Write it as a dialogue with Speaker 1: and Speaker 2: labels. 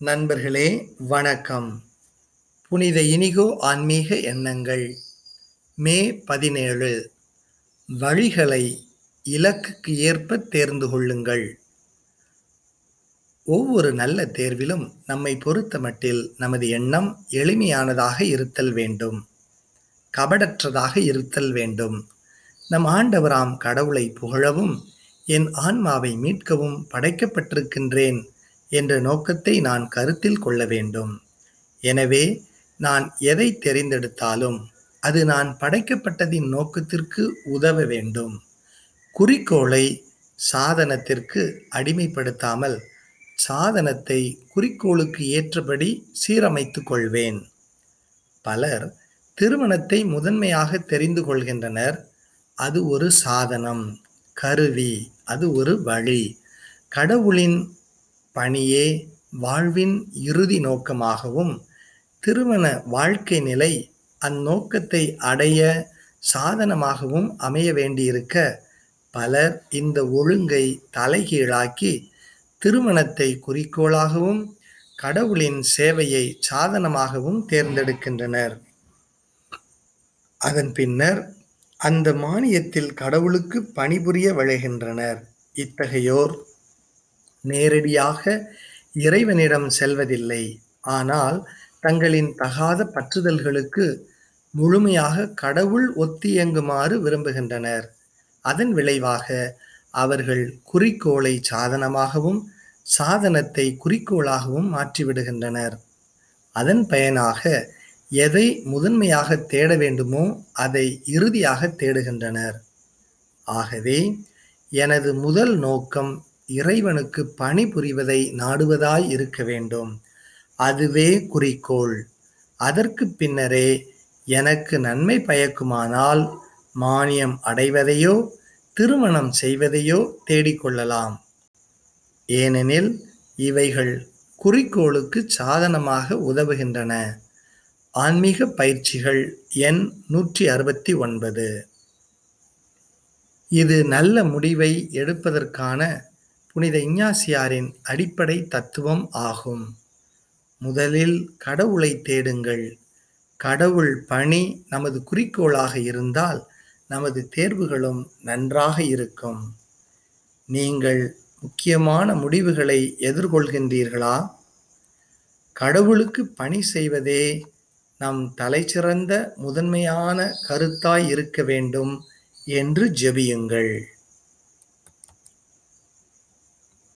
Speaker 1: நண்பர்களே வணக்கம். புனித இனிகோ ஆன்மீக எண்ணங்கள். மே பதினேழு. வழிகளை இலக்குக்கு ஏற்ப தேர்ந்து கொள்ளுங்கள். ஒவ்வொரு நல்ல தேர்விலும் நம்மை பொறுத்தமட்டில் நமது எண்ணம் எளிமையானதாக இருத்தல் வேண்டும். கபடற்றதாக இருத்தல் வேண்டும். நம் ஆண்டவராம் கடவுளை புகழவும் என் ஆன்மாவை மீட்கவும் படைக்கப்பட்டிருக்கின்றேன். என்ற நோக்கத்தை நான் கருத்தில் கொள்ள வேண்டும். எனவே நான் எதை தெரிந்தெடுத்தாலும் அது நான் படைக்கப்பட்டதின் நோக்கத்திற்கு உதவ வேண்டும். குறிக்கோளை சாதனத்திற்கு அடிமைப்படுத்தாமல் சாதனத்தை குறிக்கோளுக்கு ஏற்றபடி சீரமைத்து கொள்வேன். பலர் திருமணத்தை முதன்மையாக தெரிந்து கொள்கின்றனர். அது ஒரு சாதனம். கருவி. அது ஒரு வழி. கடவுளின் பணியே வாழ்வின் இறுதி நோக்கமாகவும் திருமண வாழ்க்கை நிலை அந்நோக்கத்தை அடைய சாதனமாகவும் அமைய வேண்டியிருக்க பலர் இந்த ஒழுங்கை தலைகீழாக்கி திருமணத்தை குறிக்கோளாகவும் கடவுளின் சேவையை சாதனமாகவும் தேர்ந்தெடுக்கின்றனர். அதன் பின்னர் அந்த மானியத்தில் கடவுளுக்கு பணிபுரிய விளைகின்றனர் இத்தகையோர் நேரடியாக இறைவனிடம் செல்வதில்லை. ஆனால் தங்களின் தகாத பற்றுதல்களுக்கு முழுமையாக கடவுள் ஒத்தியங்குமாறு விரும்புகின்றனர். அதன் விளைவாக அவர்கள் குறிக்கோளை சாதனமாகவும் சாதனத்தை குறிக்கோளாகவும் மாற்றிவிடுகின்றனர். அதன் பயனாக எதை முதன்மையாக தேட வேண்டுமோ அதை இறுதியாக தேடுகின்றனர். ஆகவே எனது முதல் நோக்கம் இறைவனுக்கு பணிபுரிவதை நாடுவதாய் இருக்க வேண்டும். அதுவே குறிக்கோள். அதற்கு பின்னரே எனக்கு நன்மை பயக்குமானால் மானியம் அடைவதையோ திருமணம் செய்வதையோ தேடிக்கொள்ளலாம் ஏனெனில் இவைகள் குறிக்கோளுக்கு சாதனமாக உதவுகின்றன. ஆன்மீக பயிற்சிகள் எண் நூற்றி அறுபத்தி ஒன்பது. இது நல்ல முடிவை எடுப்பதற்கான புனித இஞ்ஞாசியாரின் அடிப்படை தத்துவம் ஆகும். முதலில் கடவுளை தேடுங்கள். கடவுள் பணி நமது குறிக்கோளாக இருந்தால் நமது தேர்வுகளும் நன்றாக இருக்கும். நீங்கள் முக்கியமான முடிவுகளை எதிர்கொள்கின்றீர்களா? கடவுளுக்கு பணி செய்வதே நம் தலைச்சிறந்த முதன்மையான கருத்தாய் இருக்க வேண்டும் என்று ஜெபியுங்கள்.